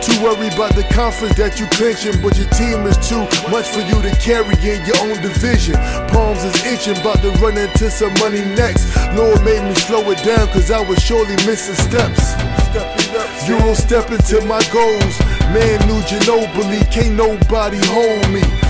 Too worried about the conference that you clinching, but your team is too much for you to carry in your own division. Palms is itching, about to run into some money next. Lord made me slow it down, cause I was surely missing steps. Euro step into my goals. Man, New Ginobili, can't nobody hold me.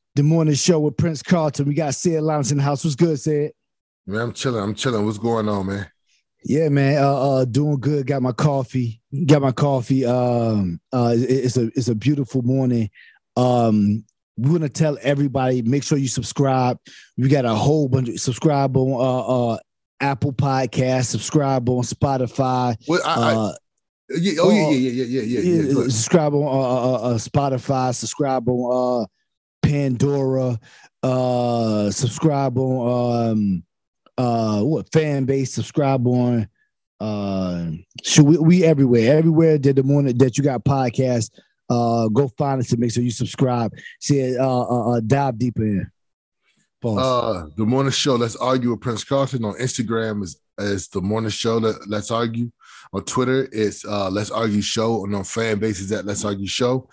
The morning show with Prince Carlton. We got Ced Lawrence in the house. What's good, Ced? Man, I'm chilling. I'm chilling. What's going on, man? Yeah, man. Uh, uh, doing good. Got my coffee. Got my coffee. Um, uh, it- it's a it's a beautiful morning. Um, we're gonna tell everybody. Make sure you subscribe. We got a whole bunch of subscribe on uh, uh Apple Podcast. Subscribe on Spotify. Well, I, I, Uh, yeah, oh yeah, yeah, yeah, yeah, yeah, yeah. yeah. Subscribe on uh, uh, uh, Spotify, subscribe on uh, Pandora, uh, subscribe on um, uh, what fan base, subscribe on uh, should we, we everywhere, everywhere that the morning that you got podcast, uh, go find us and make sure you subscribe. See, uh, uh, uh dive deeper in. Pause. Uh, the morning show. Let's argue with Prince Carlton on Instagram is is the morning show. Let, Let's argue on Twitter. It's uh Let's Argue Show. And on fan bases at Let's Argue Show.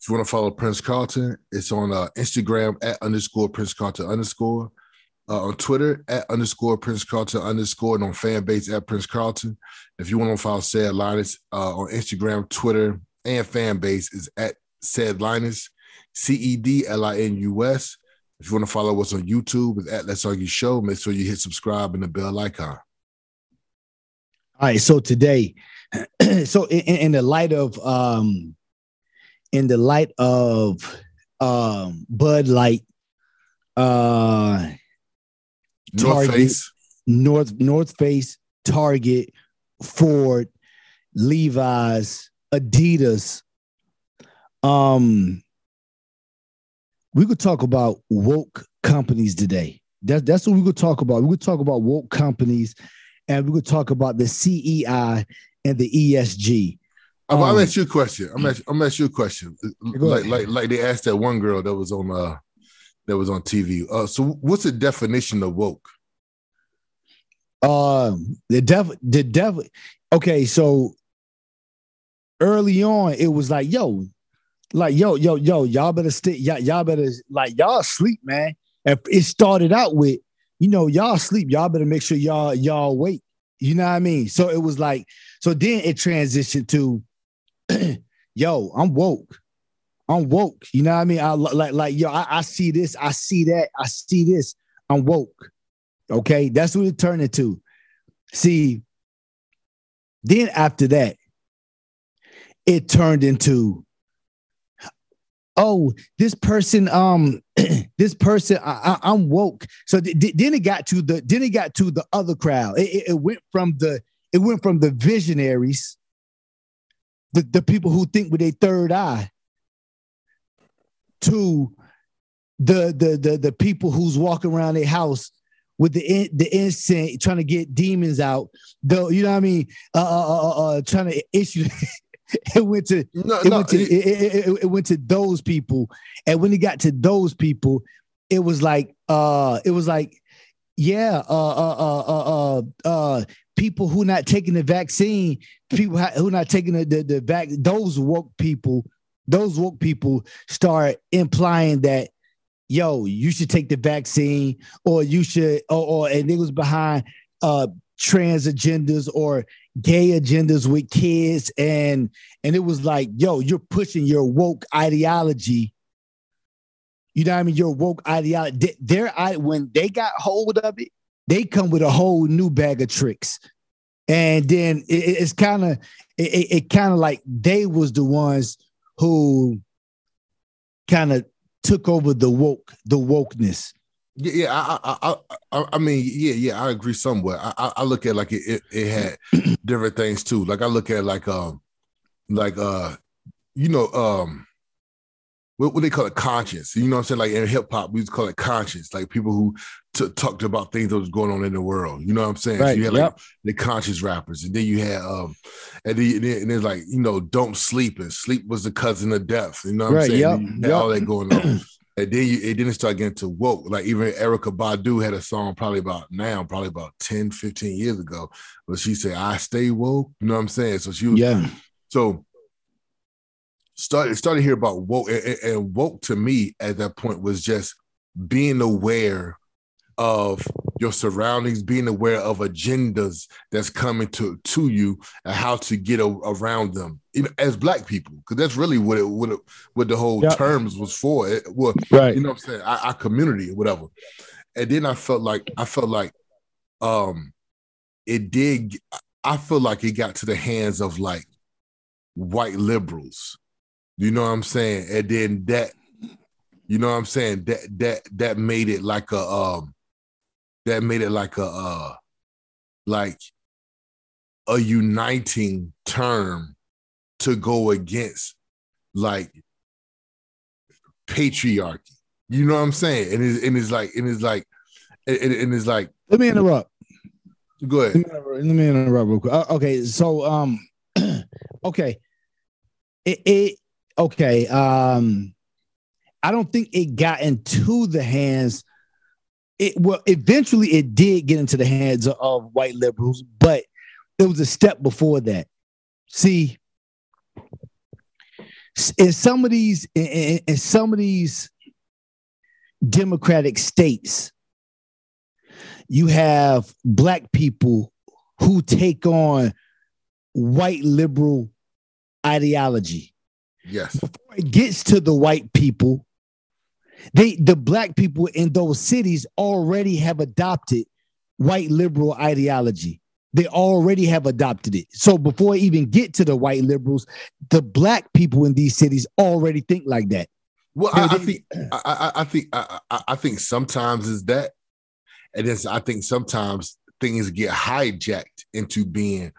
If you want to follow Prince Carlton, it's on uh, Instagram at underscore Prince Carlton underscore. Uh, on Twitter at underscore Prince Carlton underscore and on fan base at Prince Carlton. If you want to follow Ced Linus uh, on Instagram, Twitter, and fan base is at Ced Linus, C E D L I N U S. If you want to follow us on YouTube, it's at Let's Argue Show. Make sure you hit subscribe and the bell icon. All right, so today, so in in the light of um, in the light of um, Bud Light, uh, North Target. Face. North North Face, Target, Ford, Levi's, Adidas. Um, we could talk about woke companies today. That's that's what we could talk about. We could talk about woke companies, and we could talk about the CEI and the ESG. I'm, I'm Um, ask you a question. I'm ask, I'm ask you a question. Like like like they asked that one girl that was on uh that was on TV. Uh, so what's the definition of woke? Um, the def the devil. Okay, so early on, it was like, yo, like yo, yo, yo, y'all better stick y'all, y'all better like y'all sleep, man. If it started out with, you know, y'all sleep, y'all better make sure y'all y'all wait. You know what I mean? So it was like, so then it transitioned to yo, I'm woke. I'm woke. You know what I mean? I like like yo, I, I see this, I see that, I see this. I'm woke. Okay, that's what it turned into. See, then after that, it turned into oh this person um this person I, I, am woke so th- th- then it got to the then it got to the other crowd it, it, it, went from the it went from the visionaries the, the people who think with a third eye to the the the, the people who's walking around their house with the the incense trying to get demons out. Though you know what i mean? Uh uh uh, uh, uh trying to issue it went to no, it no, went to it, it, it, it, went to those people, and when it got to those people, it was like uh, it was like yeah, uh, uh, uh, uh, uh, uh people who not taking the vaccine, people who not taking the the, the vac, those woke people, those woke people start implying that yo, you should take the vaccine, or you should, or, or and it was behind uh trans agendas or gay agendas with kids. And and it was like yo you're pushing your woke ideology. You know what i mean? Your woke ideology. Their when they got hold of it they come with a whole new bag of tricks and then it, it's kind of it, it kind of like they was the ones who kind of took over the woke the wokeness yeah, yeah, I, I, I, I mean, yeah, yeah, I agree somewhat. I, I look at like it, it, it had different things too. Like I look at like, um, like, uh, you know, um, what, what they call it, conscience. You know what I'm saying? Like in hip hop, we used to call it conscience. Like people who t- talked about things that was going on in the world. You know what I'm saying? Right. So you had yep. like the conscious rappers, and then you had, um, and then and there's like, you know, don't sleep, and sleep was the cousin of death. You know what right. I'm saying? Yep. Yep. All that going on. And then you, it didn't start getting to woke. Like even Erykah Badu had a song probably about now, probably about 10, 15 years ago, but she said, I stay woke. You know what I'm saying? So she was, yeah. So started started hear about woke and, and woke to me at that point was just being aware of your surroundings, being aware of agendas that's coming to to you and how to get a, around them. You know, as black people, because that's really what it what it, what the whole yep. terms was for. It well, right. You know what I'm saying? Our, our community, whatever. And then I felt like I felt like um it did. I feel like it got to the hands of like white liberals. You know what I'm saying? And then that, you know what I'm saying? That that that made it like a um that made it like a uh like a uniting term to go against like patriarchy. You know what I'm saying? And it's, and it's like and it's like and, and it's like let me interrupt. Go ahead. Let me interrupt, real quick. Uh, okay, so um okay. It, it okay. Um I don't think it got into the hands it well eventually it did get into the hands of, white liberals, but it was a step before that. See, in some of these in, in some of these democratic states, you have black people who take on white liberal ideology. Yes. Before it gets to the white people, they the black people in those cities already have adopted white liberal ideology. They already have adopted it. So before I even get to the white liberals, the black people in these cities already think like that. Well, I, I, think I, I think I, I think sometimes is that, and then I think sometimes things get hijacked into being.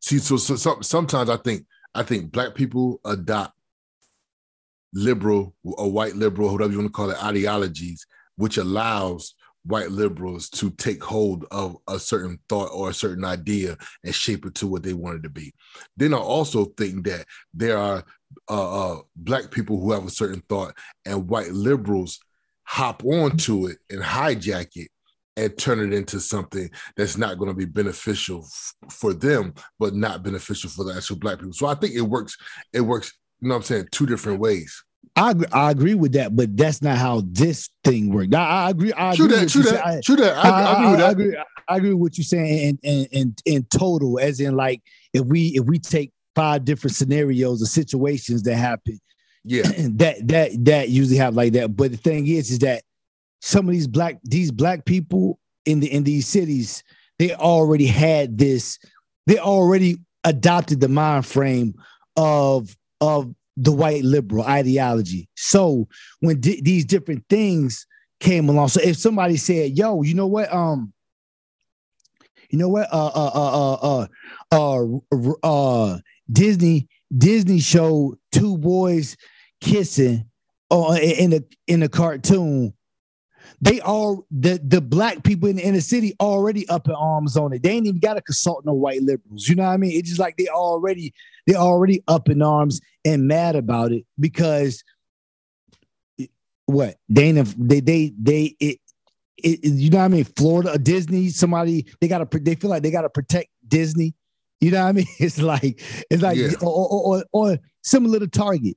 See, so, so, so sometimes I think I think black people adopt liberal or white liberal, whatever you want to call it, ideologies, which allows white liberals to take hold of a certain thought or a certain idea and shape it to what they want it to be. Then I also think that there are uh, uh, black people who have a certain thought, and white liberals hop onto it and hijack it and turn it into something that's not going to be beneficial f- for them, but not beneficial for the actual black people. So I think it works. It works you know what I'm saying? Two different ways. I I agree with that, but that's not how this thing worked. I, I agree. I true agree that. True that. I, true that. I, I, agree with that. I agree, I agree with what you're saying in, in in in total, as in like if we if we take five different scenarios or situations that happen. Yeah. that that that usually have like that. But the thing is, is that some of these black these black people in the in these cities, they already had this, they already adopted the mind frame of of the white liberal ideology. So when these different things came along, so if somebody said, "Yo, you know what? Um, you know what? Uh, uh, uh, uh, uh, uh, Disney Disney showed two boys kissing uh, in the in the cartoon. They all the the black people in the inner city already up in arms on it. They ain't even got to consult no white liberals. You know what I mean? It's just like they already they already up in arms and mad about it because what Dana they they they it, it, you know what I mean? Florida, Disney, somebody they gotta they feel like they gotta protect Disney. You know what I mean? It's like it's like Yeah. or, or, or, or similar to Target,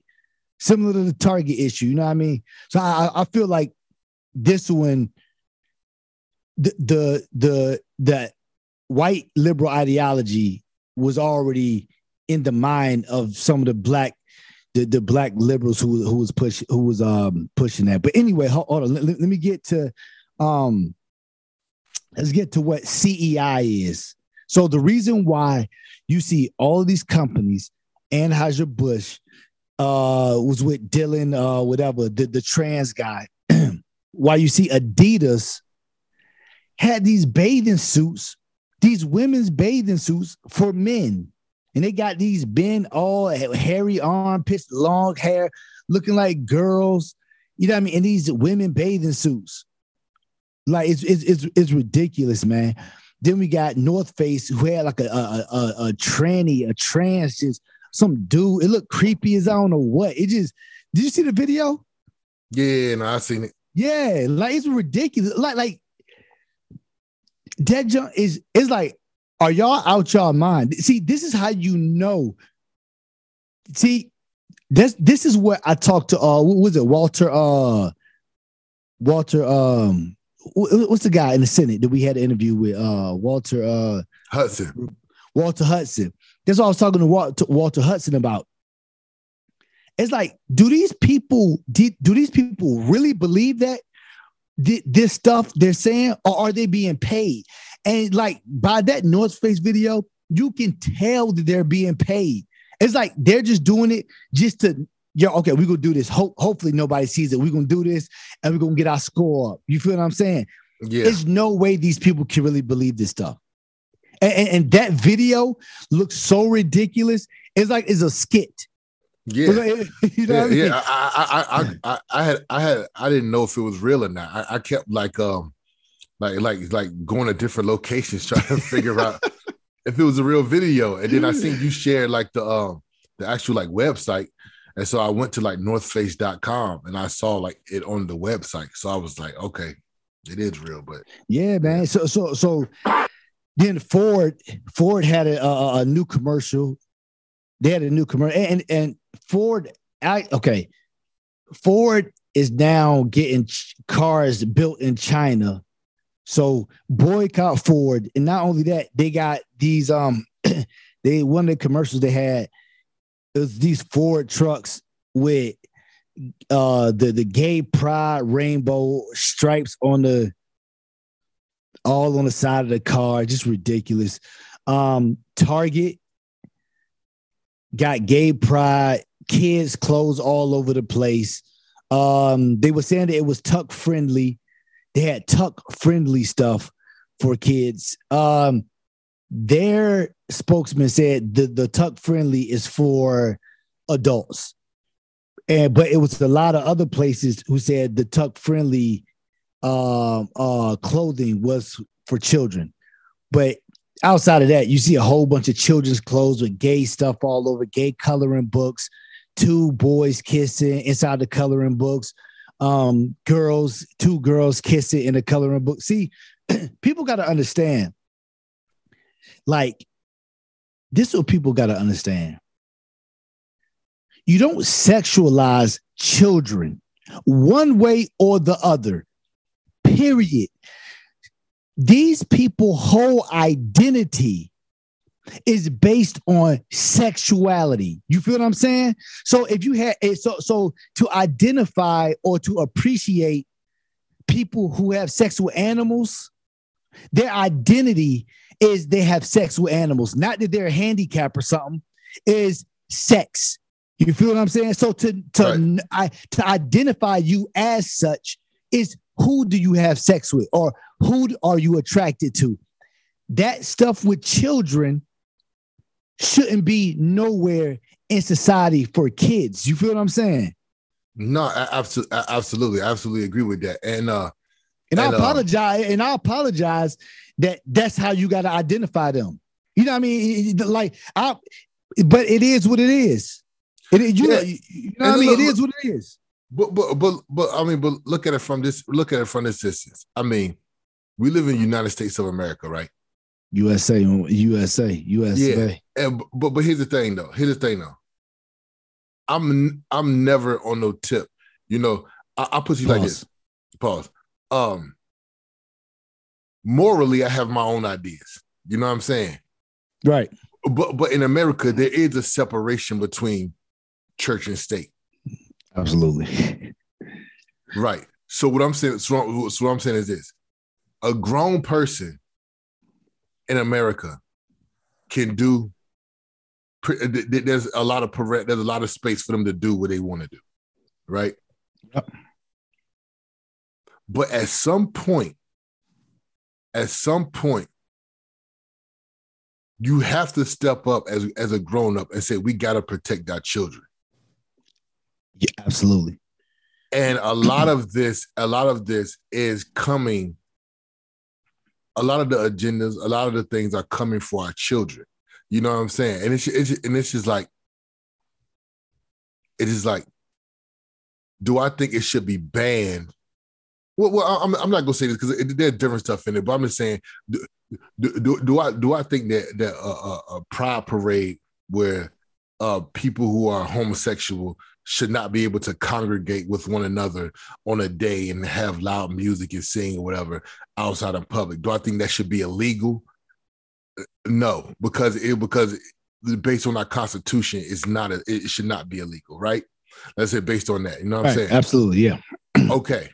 similar to the Target issue. You know what I mean? So I I feel like this one, the the the the white liberal ideology was already in the mind of some of the black the, the black liberals who who was push who was um pushing that. But anyway, hold, hold on. Let, let me get to um let's get to what CEI is. So the reason why you see all these companies, Anheuser-Busch, uh, was with Dylan, uh, whatever, the, the trans guy. why you see Adidas had these bathing suits, these women's bathing suits for men. And they got these men all hairy armpits, long hair, looking like girls. You know what I mean? And these women bathing suits. Like it's it's it's, it's ridiculous, man. Then we got North Face who had like a a, a, a tranny, a trans, just some dude. It looked creepy as I don't know what. It just did you see the video? Yeah, no, I seen it. Yeah, like it's ridiculous. Like like that junk is it's like, are y'all out y'all mind? See, this is how you know. See, this this is what I talked to. Uh, what was it, Walter? Uh, Walter. Um, what's the guy in the Senate that we had an interview with? Uh, Walter. Uh, Hudson. Walter Hudson. That's what I was talking to Walter, Walter Hudson about. It's like, do these people do, do these people really believe that thi- this stuff they're saying, or are they being paid? And like by that North Face video, you can tell that they're being paid. It's like they're just doing it just to, yeah, okay, we're gonna do this. Hope hopefully nobody sees it. We're gonna do this and we're gonna get our score up. You feel what I'm saying? Yeah. There's no way these people can really believe this stuff. And, and, and that video looks so ridiculous. It's like it's a skit. Yeah. you know Yeah, what I mean? yeah. I, I, I, I, I, I had, I had, I didn't know if it was real or not. I, I kept like, um, like, like, like going to different locations trying to figure out if it was a real video. And then I seen you share like the, um, the actual like website, and so I went to like NorthFace.com and I saw like it on the website. So I was like, okay, it is real, but Yeah, man. So so so then Ford Ford had a, a, a new commercial. They had a new commercial, and and Ford. I okay. Ford is now getting ch- cars built in China. So boycott Ford, and not only that, they got these um they one of the commercials they had it was these Ford trucks with uh the the gay pride rainbow stripes on the all on the side of the car, just ridiculous. Um, Target got gay pride, kids clothes all over the place. Um, they were saying that it was tuck friendly. They had tuck friendly stuff for kids. Um, their spokesman said the, the tuck friendly is for adults. And but it was a lot of other places who said the tuck friendly um uh clothing was for children. But outside of that, you see a whole bunch of children's clothes with gay stuff all over, gay coloring books, two boys kissing inside the coloring books, um, girls, two girls kissing in a coloring book. See, people got to understand. Like, this is what people got to understand. You don't sexualize children one way or the other. Period. These people whole identity is based on sexuality. You feel what I'm saying? So if you had eh, so so to identify or to appreciate people who have sex with animals, their identity is they have sex with animals, not that they're a handicap or something, is sex. You feel what I'm saying? So to to right. I, to identify you as such is who do you have sex with or who are you attracted to? That stuff with children shouldn't be nowhere in society for kids. You feel what I'm saying? No, absolutely, absolutely, absolutely agree with that. And uh, and, and I uh, apologize, uh, and I apologize that that's how you got to identify them. You know what I mean? Like I, but it is what it is. It is, you, yeah. know, you know what I mean? Look, it is what it is. But but but but I mean, but look at it from this. Look at it from this distance. I mean, we live in the United States of America, right? USA, USA, USA. Yeah, and, but but here's the thing though. Here's the thing though. I'm I'm never on no tip. You know, I, will put you Pause. like this. Pause. Um, morally, I have my own ideas. You know what I'm saying? Right. But but in America, there is a separation between church and state. Absolutely. Right. So what I'm saying, so, so what I'm saying is this: a grown person in America can do. Uh, there's a lot of there's a lot of space for them to do what they want to do, right? Yep. But at some point, at some point, you have to step up as as a grown up and say we got to protect our children. Yeah, absolutely. And a lot of this, a lot of this is coming a lot of the agendas, a lot of the things are coming for our children. You know what I'm saying? And it's, it's and it's just like it is like, do I think it should be banned? Well, well I'm, I'm not gonna say this because there's different stuff in it, but I'm just saying, do, do, do I do I think that that a, a, a pride parade where uh, people who are homosexual should not be able to congregate with one another on a day and have loud music and sing or whatever outside in public. Do I think that should be illegal? No, because it because based on our constitution, it's not a, it should not be illegal, right? Let's say based on that. You know what right, I'm saying? Absolutely, yeah. okay.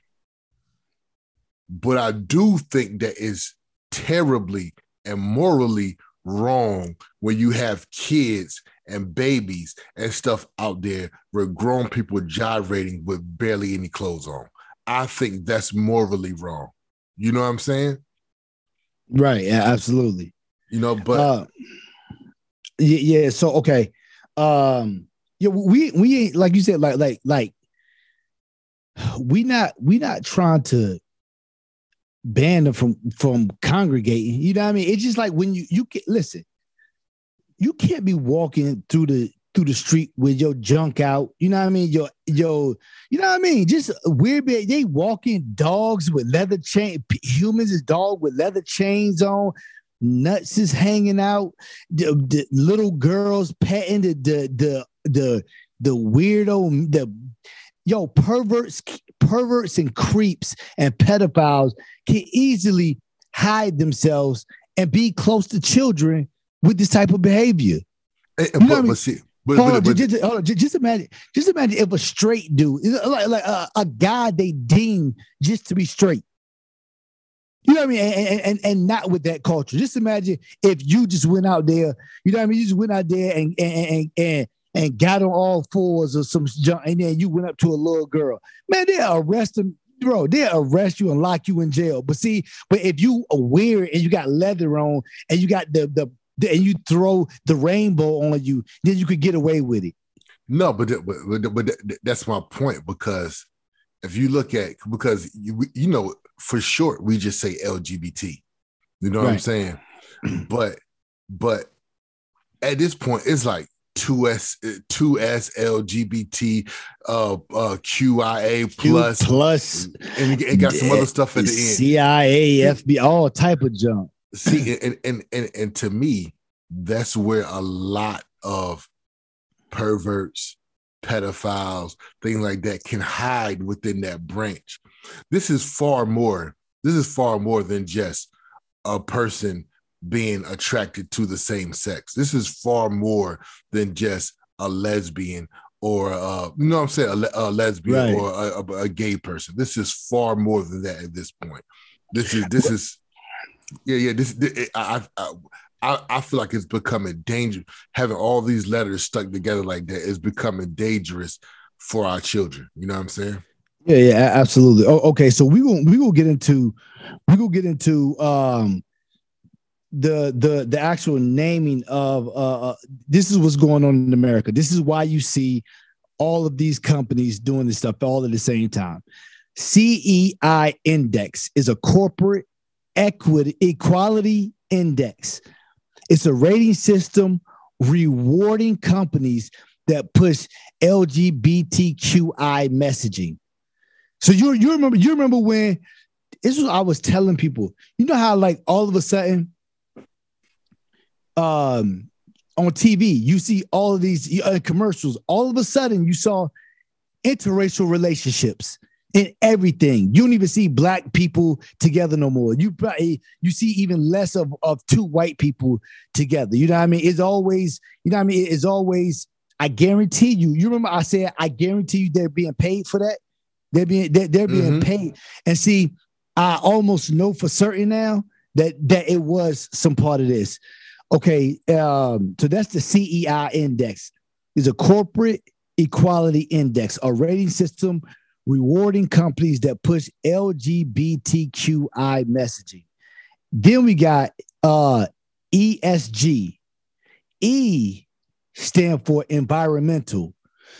But I do think that is terribly and morally wrong when you have kids and babies and stuff out there where grown people gyrating with barely any clothes on. I think that's morally wrong. You know what I'm saying? Right. Yeah, absolutely. You know, but uh, yeah, yeah. So okay. Um, yeah, we we ain't like you said, like like like we not we not trying to ban them from from congregating. You know what I mean? It's just like when you you can listen, you can't be walking through the through the street with your junk out. You know what I mean? Your your, you know what I mean? Just weird. They walking dogs with leather chain. Humans is dog with leather chains on. Nuts is hanging out. The, the little girls petting the the the the the weirdo the yo perverts perverts and creeps and pedophiles can easily hide themselves and be close to children with this type of behavior. And, you know but, I mean? see, but, hold but, on, just, hold on, just, imagine, just imagine if a straight dude, like, like uh, a guy they deem just to be straight. You know what I mean? And, and, and not with that culture. Just imagine if you just went out there, you know what I mean? You just went out there and and and, and got on all fours or some junk, and then you went up to a little girl. Man, they'll arrest them, bro. They'll arrest you and lock you in jail. But see, but if you are weird and you got leather on and you got the the and you throw the rainbow on you, then you could get away with it. No, but but, but that's my point because if you look at because you you know for short we just say LGBT, you know what I'm saying, but but at this point it's like two S two S LGBT uh uh QIA plus Q plus and it got some other stuff at the end. CIA FBI all type of junk see and, and and and to me that's where a lot of perverts pedophiles things like that can hide within that branch this is far more this is far more than just a person being attracted to the same sex. This is far more than just a lesbian or uh, you know what I'm saying, a, a lesbian right. or a, a, a, gay person. This is far more than that at this point. This is this is yeah yeah this, this I, I I I feel like it's becoming dangerous. Having all these letters stuck together like that is becoming dangerous for our children. You know what I'm saying? Yeah, yeah, absolutely. Oh, okay, so we will we will get into we will get into um the the the actual naming of uh, uh, this is what's going on in America. This is why you see all of these companies doing this stuff all at the same time. CEI index is a corporate equity equality index. It's a rating system rewarding companies that push LGBTQI messaging. So you you remember you remember when this was I was telling people, you know how like all of a sudden um on TV, you see all of these uh, commercials. All of a sudden, you saw interracial relationships in everything. You don't even see black people together no more. You probably you see even less of, of two white people together. You know what I mean? It's always, you know what I mean? It's always, I guarantee you, you remember I said, I guarantee you they're being paid for that. They're being they're, they're being mm-hmm. paid. And see, I almost know for certain now that that it was some part of this. Okay, um, so that's the CEI index. Is a corporate equality index, a rating system rewarding companies that push LGBTQI messaging. Then we got uh, ESG. E stand for environmental.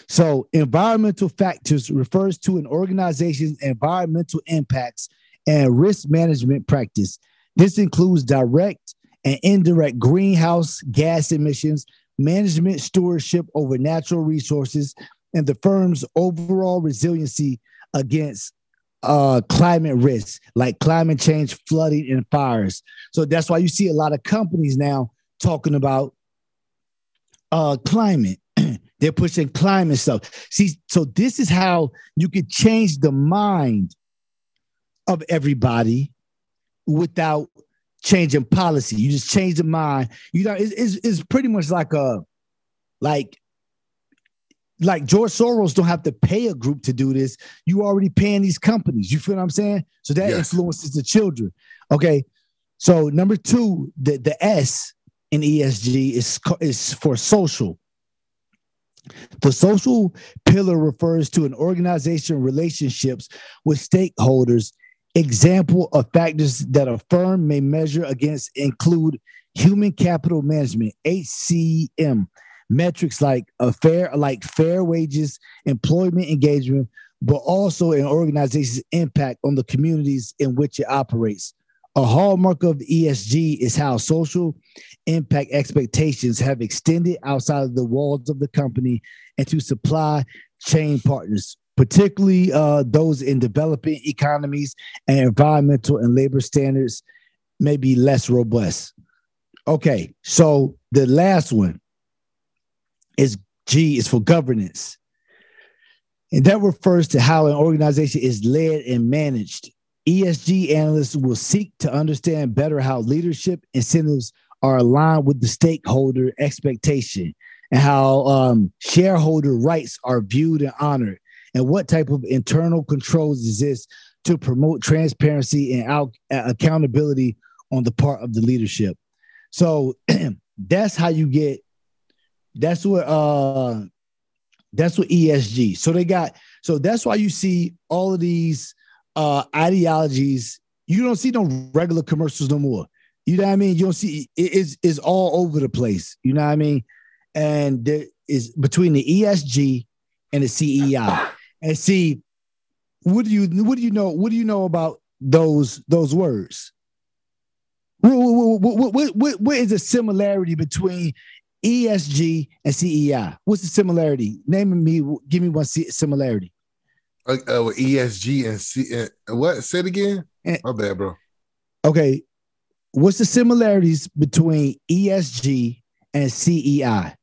So, environmental factors refers to an organization's environmental impacts and risk management practice. This includes direct and indirect greenhouse gas emissions, management stewardship over natural resources, and the firm's overall resiliency against uh, climate risks like climate change, flooding, and fires. So that's why you see a lot of companies now talking about uh, climate. They're pushing climate stuff. See, so this is how you could change the mind of everybody without changing policy. You just change the mind. You know, it's, it's, it's pretty much like a like like George Soros don't have to pay a group to do this. You already paying these companies. You feel what I'm saying? So that yes. influences the children. Okay. So number two, the, the S in ESG is, is for social. The social pillar refers to an organization relationships with stakeholders Example of factors that a firm may measure against include human capital management, HCM, metrics like a fair like fair wages, employment engagement, but also an organization's impact on the communities in which it operates. A hallmark of ESG is how social impact expectations have extended outside of the walls of the company and to supply chain partners particularly uh, those in developing economies and environmental and labor standards may be less robust. Okay, so the last one is G is for governance. And that refers to how an organization is led and managed. ESG analysts will seek to understand better how leadership incentives are aligned with the stakeholder expectation and how um, shareholder rights are viewed and honored and what type of internal controls exist to promote transparency and out, uh, accountability on the part of the leadership. So that's how you get. That's what. uh That's what ESG. So they got. So that's why you see all of these uh ideologies. You don't see no regular commercials no more. You know what I mean? You don't see it is is all over the place. You know what I mean? And there is between the ESG and the CEI and see what do you what do you know what do you know about those those words what, what, what, what, what is the similarity between ESG and CEI? What's the similarity? Name me, give me one similarity. Uh, uh, ESG and C, uh, what? Say it again. And, My bad, bro. Okay, what's the similarities between ESG and CEI?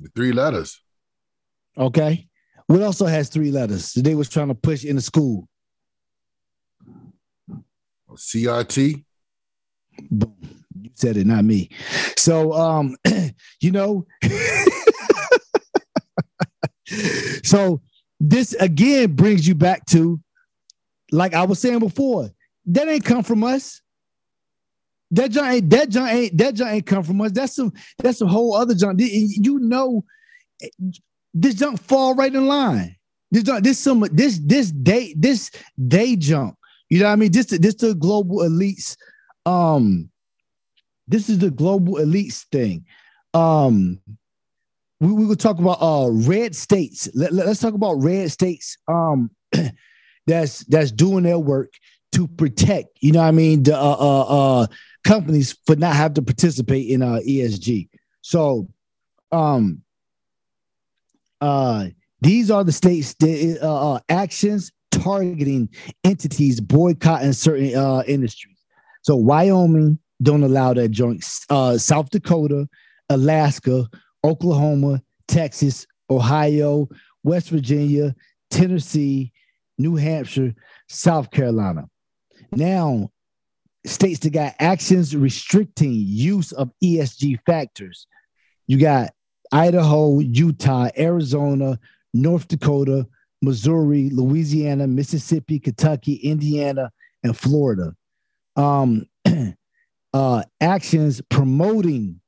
The three letters. Okay. What also has three letters that they was trying to push in the school? CRT. Boom. You said it, not me. So, um, you know, so this again brings you back to, like I was saying before, that ain't come from us. That junk ain't that junk ain't that junk ain't come from us. That's some that's a whole other junk. You know, this junk fall right in line. This junk, this some this this day this day junk. You know what I mean? This this the global elites. Um, this is the global elites thing. Um, we, we will talk about uh red states. Let, let, us talk about red states. Um, that's that's doing their work to protect. You know I mean? The uh, uh, uh companies for not have to participate in uh ESG. So, um, uh, these are the states that uh, uh actions targeting entities boycotting certain uh industries. So Wyoming, don't allow that joint. Uh, South Dakota, Alaska, Oklahoma, Texas, Ohio, West Virginia, Tennessee, New Hampshire, South Carolina. Now, states that got actions restricting use of ESG factors. You got Idaho, Utah, Arizona, North Dakota, Missouri, Louisiana, Mississippi, Kentucky, Indiana, and Florida. Um, uh, actions promoting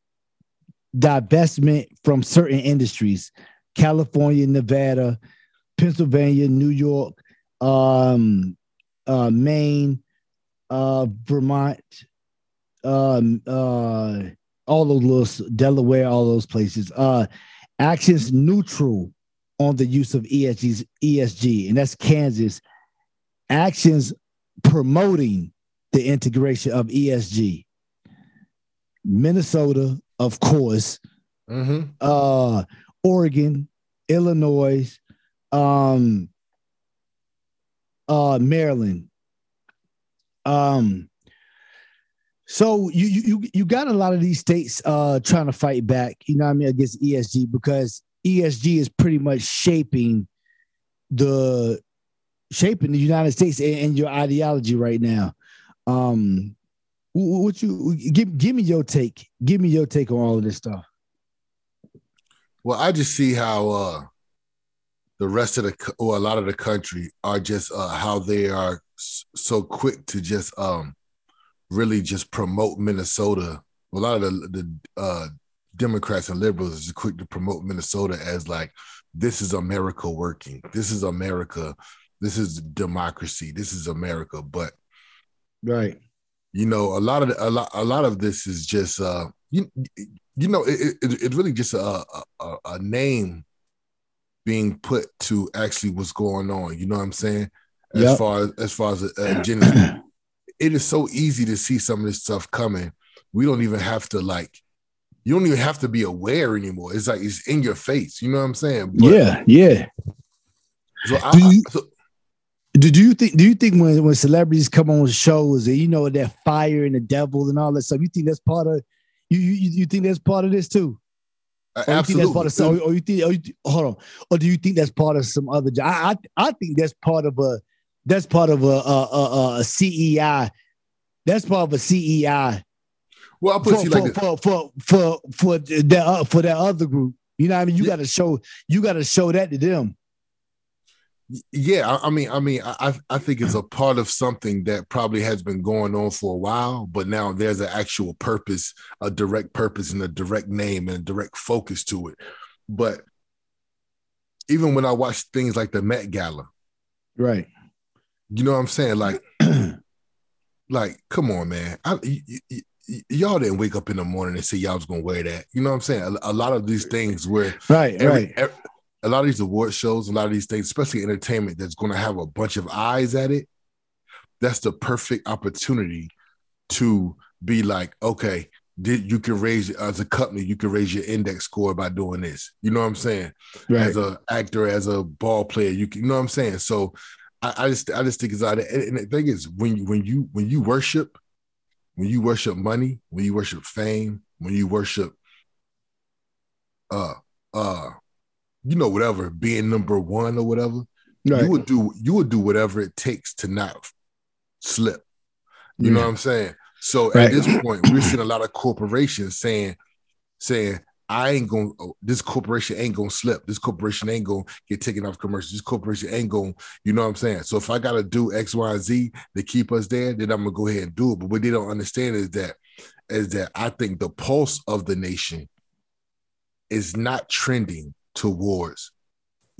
divestment from certain industries California, Nevada, Pennsylvania, New York, um, uh, Maine, uh, Vermont, um, uh, all those little Delaware, all those places. Uh, actions neutral on the use of ESG's ESG, and that's Kansas. Actions promoting the integration of ESG. Minnesota, of course, mm-hmm. uh, Oregon, Illinois, um, uh, Maryland. Um, so you you you got a lot of these states uh trying to fight back, you know what I mean, against ESG because ESG is pretty much shaping the shaping the United States and, and your ideology right now. Um, what you give? Give me your take. Give me your take on all of this stuff. Well, I just see how uh, the rest of the or a lot of the country are just uh, how they are so quick to just um really just promote Minnesota. A lot of the, the uh, Democrats and liberals are just quick to promote Minnesota as like this is America working. This is America. This is democracy. This is America. But right you know, a lot of the, a lot a lot of this is just uh you you know it, it it's really just a, a, a name being put to actually what's going on. You know what I'm saying? As yep. far as as far as uh, it is so easy to see some of this stuff coming. We don't even have to like. You don't even have to be aware anymore. It's like it's in your face. You know what I'm saying? But, yeah, yeah. So I, you, so, do, do you think do you think when, when celebrities come on shows and you know that fire and the devil and all that stuff, you think that's part of you you, you think that's part of this too? Uh, or absolutely. You think that's part of or, you think, or you, hold on, or do you think that's part of some other? I I, I think that's part of a that's part of a a, a, a CEI. That's part of a CEI. Well, I'll put for, you for, like for, for for for that uh, for that other group. You know what I mean? You yeah. got to show you got to show that to them yeah I, mean i mean i i think it's a part of something that probably has been going on for a while but now there's an actual purpose a direct purpose and a direct name and a direct focus to it but even when i watch things like the met gala right you know what i'm saying like like come on man I, y'all didn't wake up in the morning and say y'all was gonna wear that. You know what I'm saying? A, a lot of these things where right, every, right. Every, a lot of these award shows, a lot of these things, especially entertainment, that's going to have a bunch of eyes at it. That's the perfect opportunity to be like, okay, did you can raise as a company, you can raise your index score by doing this. You know what I'm saying? Right. As an actor, as a ball player, you can, you know what I'm saying. So I, I just I just think it's out. And, and the thing is, when you when you when you worship, when you worship money, when you worship fame, when you worship uh uh you know, whatever, being number one or whatever, right. you would do you would do whatever it takes to not slip. You know what I'm saying? So right. at this point, we're seeing a lot of corporations saying, saying, I ain't gonna oh, this corporation ain't gonna slip. This corporation ain't gonna get taken off commercial. This corporation ain't gonna, you know what I'm saying? So if I gotta do X, Y, Z to keep us there, then I'm gonna go ahead and do it. But what they don't understand is that is that I think the pulse of the nation is not trending towards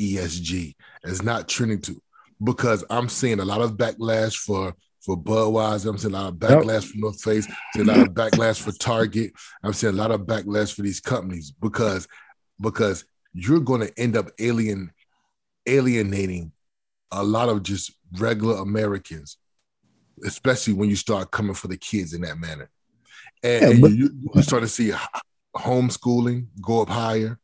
ESG. It's not trending to because I'm seeing a lot of backlash for for Budweiser. I'm seeing a lot of backlash yep. for North Face. I'm seeing a lot of backlash for Target. I'm seeing a lot of backlash for these companies because because you're going to end up alien alienating a lot of just regular Americans, especially when you start coming for the kids in that manner. And, yeah, but- you, you start to see homeschooling go up higher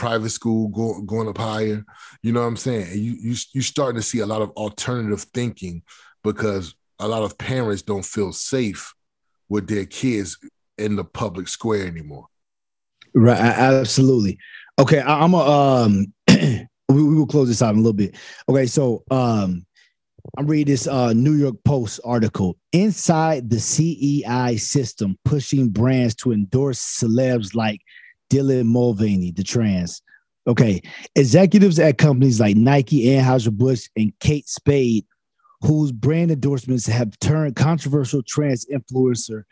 private school go, going up higher you know what i'm saying you you you starting to see a lot of alternative thinking because a lot of parents don't feel safe with their kids in the public square anymore. Right, absolutely. Okay, I, am a um we, we will close this out in a little bit. Okay, so um I'm reading this uh, New York Post article. Inside the CEI system, pushing brands to endorse celebs like Dylan Mulvaney, the trans. Okay, executives at companies like Nike, Anheuser-Busch, and Kate Spade whose brand endorsements have turned controversial trans influencer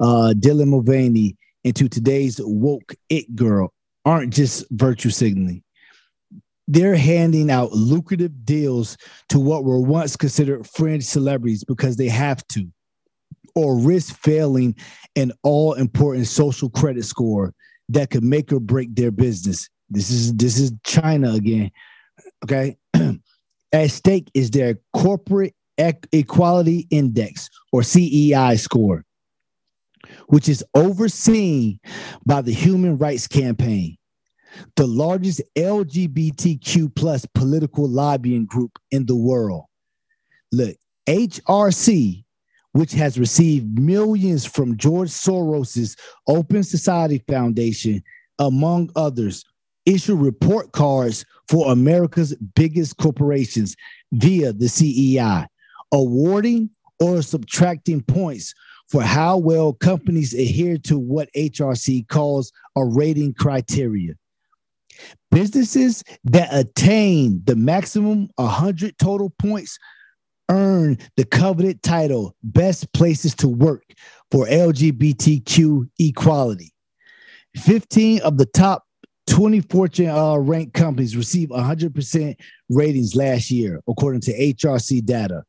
uh, Dylan Mulvaney into today's woke it girl aren't just virtue signaling. They're handing out lucrative deals to what were once considered fringe celebrities because they have to, or risk failing an all important social credit score that could make or break their business. This is this is China again. Okay. At stake is their corporate equality index or CEI score, which is overseen by the Human Rights Campaign, the largest LGBTQ plus political lobbying group in the world. Look, HRC, which has received millions from George Soros's Open Society Foundation, among others, issue report cards for America's biggest corporations via the CEI, awarding or subtracting points for how well companies adhere to what HRC calls a rating criteria. Businesses that attain the maximum 100 total points earn the coveted title Best Places to Work for LGBTQ equality. 15 of the top 20 Fortune uh, ranked companies received 100% ratings last year, according to HRC data.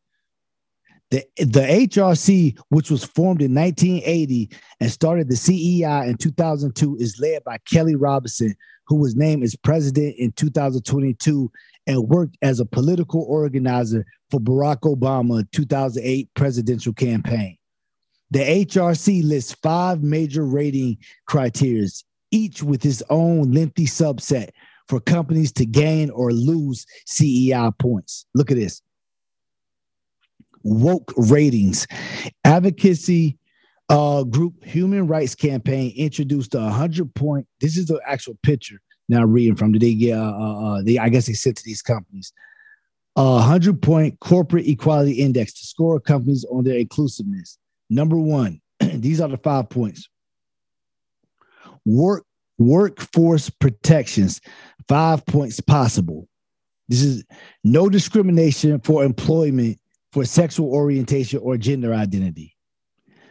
The, the HRC, which was formed in 1980 and started the CEI in 2002, is led by Kelly Robinson, who was named as president in 2022 and worked as a political organizer for Barack Obama 2008 presidential campaign. The HRC lists five major rating criteria, each with its own lengthy subset for companies to gain or lose CEI points. Look at this woke ratings. Advocacy uh, group Human Rights Campaign introduced a 100 point. This is the actual picture now reading from. Did they get, uh, uh, they, I guess they sent to these companies. A 100 point corporate equality index to score companies on their inclusiveness. Number one, these are the five points. Work workforce protections, five points possible. This is no discrimination for employment for sexual orientation or gender identity.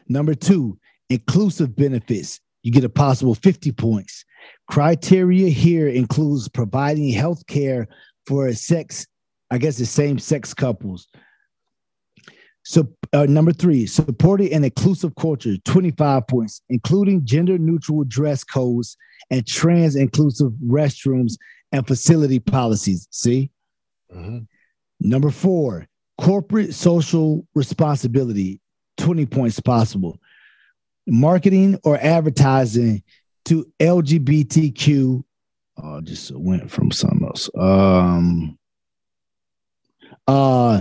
Number two, inclusive benefits. You get a possible 50 points. Criteria here includes providing health care for a sex, I guess the same sex couples. So, uh, number three, supporting an inclusive culture, 25 points, including gender neutral dress codes and trans inclusive restrooms and facility policies. See? Mm-hmm. Number four, corporate social responsibility 20 points possible marketing or advertising to lgbtq oh just went from something else um uh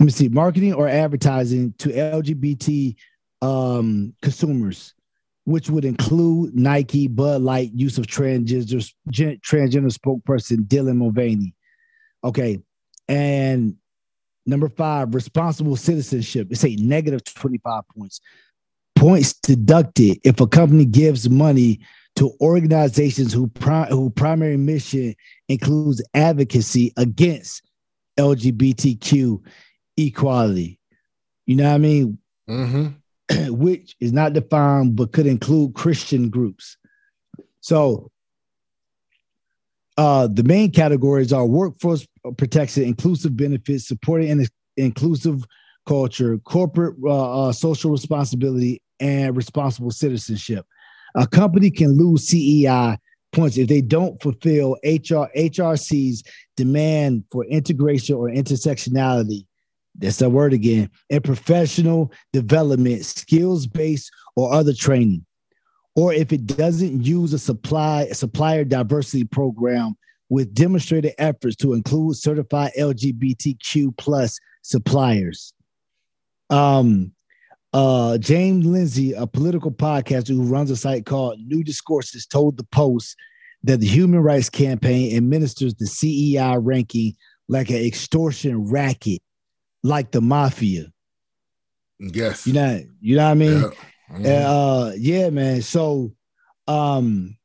let me see marketing or advertising to lgbt um consumers which would include nike bud light use of transgender transgender spokesperson dylan mulvaney okay and Number five, responsible citizenship. It's a negative 25 points. Points deducted if a company gives money to organizations who, pri- who primary mission includes advocacy against LGBTQ equality. You know what I mean? Mm-hmm. Which is not defined but could include Christian groups. So uh, the main categories are workforce protection, inclusive benefits, supporting an inclusive culture, corporate uh, uh, social responsibility, and responsible citizenship. A company can lose CEI points if they don't fulfill HR HRC's demand for integration or intersectionality. That's that word again. And professional development, skills based or other training or if it doesn't use a supply a supplier diversity program with demonstrated efforts to include certified LGBTQ plus suppliers. Um, uh, James Lindsay, a political podcaster who runs a site called New Discourses, told the Post that the Human Rights Campaign administers the CEI ranking like an extortion racket, like the mafia. Yes. You know, you know what I mean? Yeah. Mhm. Uh, yeah, man. So, um,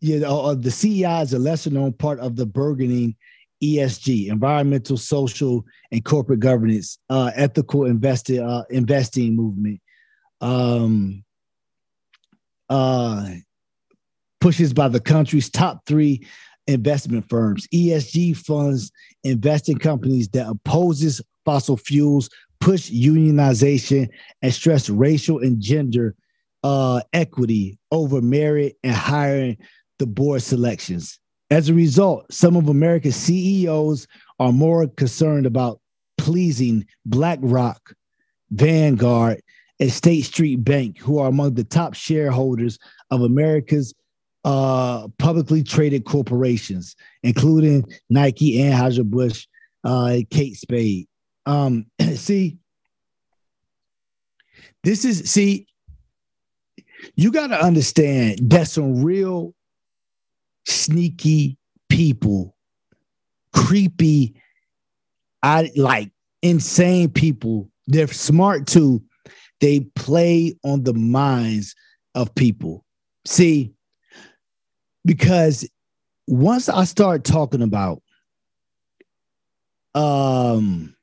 yeah, uh, the CEI is a lesser known part of the burgeoning ESG, environmental, social, and corporate governance, uh, ethical investing, uh, investing movement. Um, uh, pushes by the country's top three investment firms. ESG funds invest in companies that opposes fossil fuels, push unionization, and stress racial and gender uh, equity over merit and hiring the board selections. As a result, some of America's CEOs are more concerned about pleasing BlackRock, Vanguard, and State Street Bank, who are among the top shareholders of America's uh, publicly traded corporations, including Nike, Anheuser-Busch, uh, Kate Spade. Um, see, this is see, you got to understand that some real sneaky people, creepy, I like insane people. They're smart too. They play on the minds of people. See, because once I start talking about um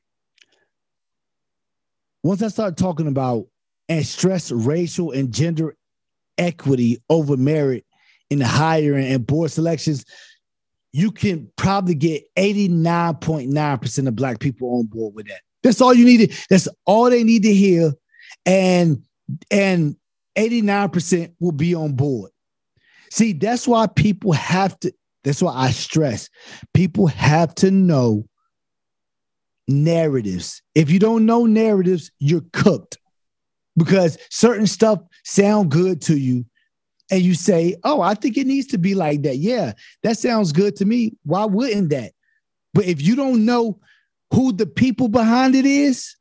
once I start talking about and stress racial and gender equity over merit in hiring and board selections, you can probably get 89.9% of black people on board with that. That's all you need. That's all they need to hear. And and 89% will be on board. See, that's why people have to, that's why I stress people have to know narratives. If you don't know narratives, you're cooked because certain stuff sound good to you and you say, "Oh, I think it needs to be like that." Yeah, that sounds good to me. Why wouldn't that? But if you don't know who the people behind it is,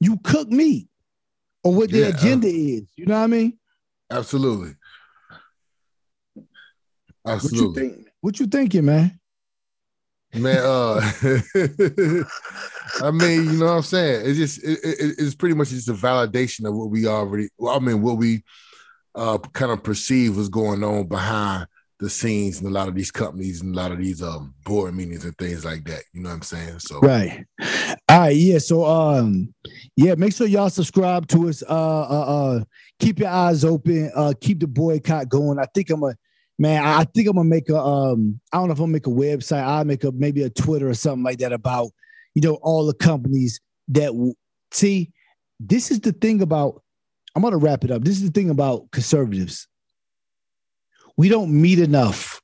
you cook meat or what their Yeah. Uh, agenda is. You know what I mean? Absolutely. What you Absolutely. think? What you thinking, man? Man, uh I mean, you know what I'm saying? It's just it, it- it's pretty much just a validation of what we already well, I mean, what we uh kind of perceive was going on behind the scenes in a lot of these companies and a lot of these um board meetings and things like that. You know what I'm saying? So Right. All right. Yeah. So um, yeah, make sure y'all subscribe to us. Uh uh uh keep your eyes open. Uh keep the boycott going. I think I'm a man, I think I'm gonna make a um, I don't know if I'll make a website, I'll make a maybe a Twitter or something like that about you know all the companies that w- see this is the thing about I'm gonna wrap it up. This is the thing about conservatives. We don't meet enough.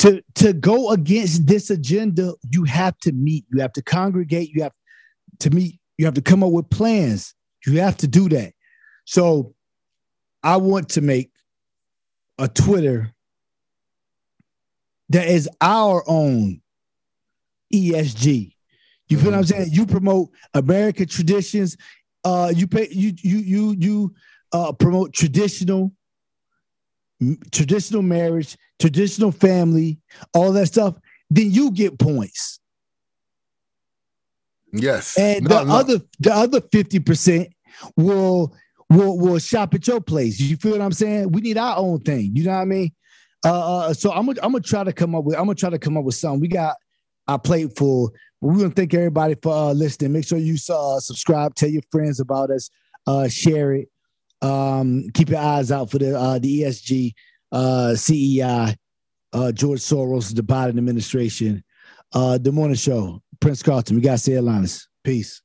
To to go against this agenda you have to meet. You have to congregate. You have to meet. You have to come up with plans. You have to do that. So i want to make a twitter that is our own esg you feel what i'm saying you promote american traditions uh you pay you you you you uh promote traditional traditional marriage, traditional family, all that stuff. then you get points. Yes. And No, the no. other the other 50% will will will shop at your place. You feel what I'm saying? We need our own thing. You know what I mean? Uh, uh so I'm gonna I'm gonna try to come up with I'm gonna try to come up with something. We got our plate full. But we want to thank everybody for uh, listening. Make sure you uh, subscribe, tell your friends about us, uh, share it. Um, keep your eyes out for the uh, the ESG, uh, CEI, uh, George Soros, the Biden administration, uh, the morning show. Prince Carlton, we got to say Linus. Peace.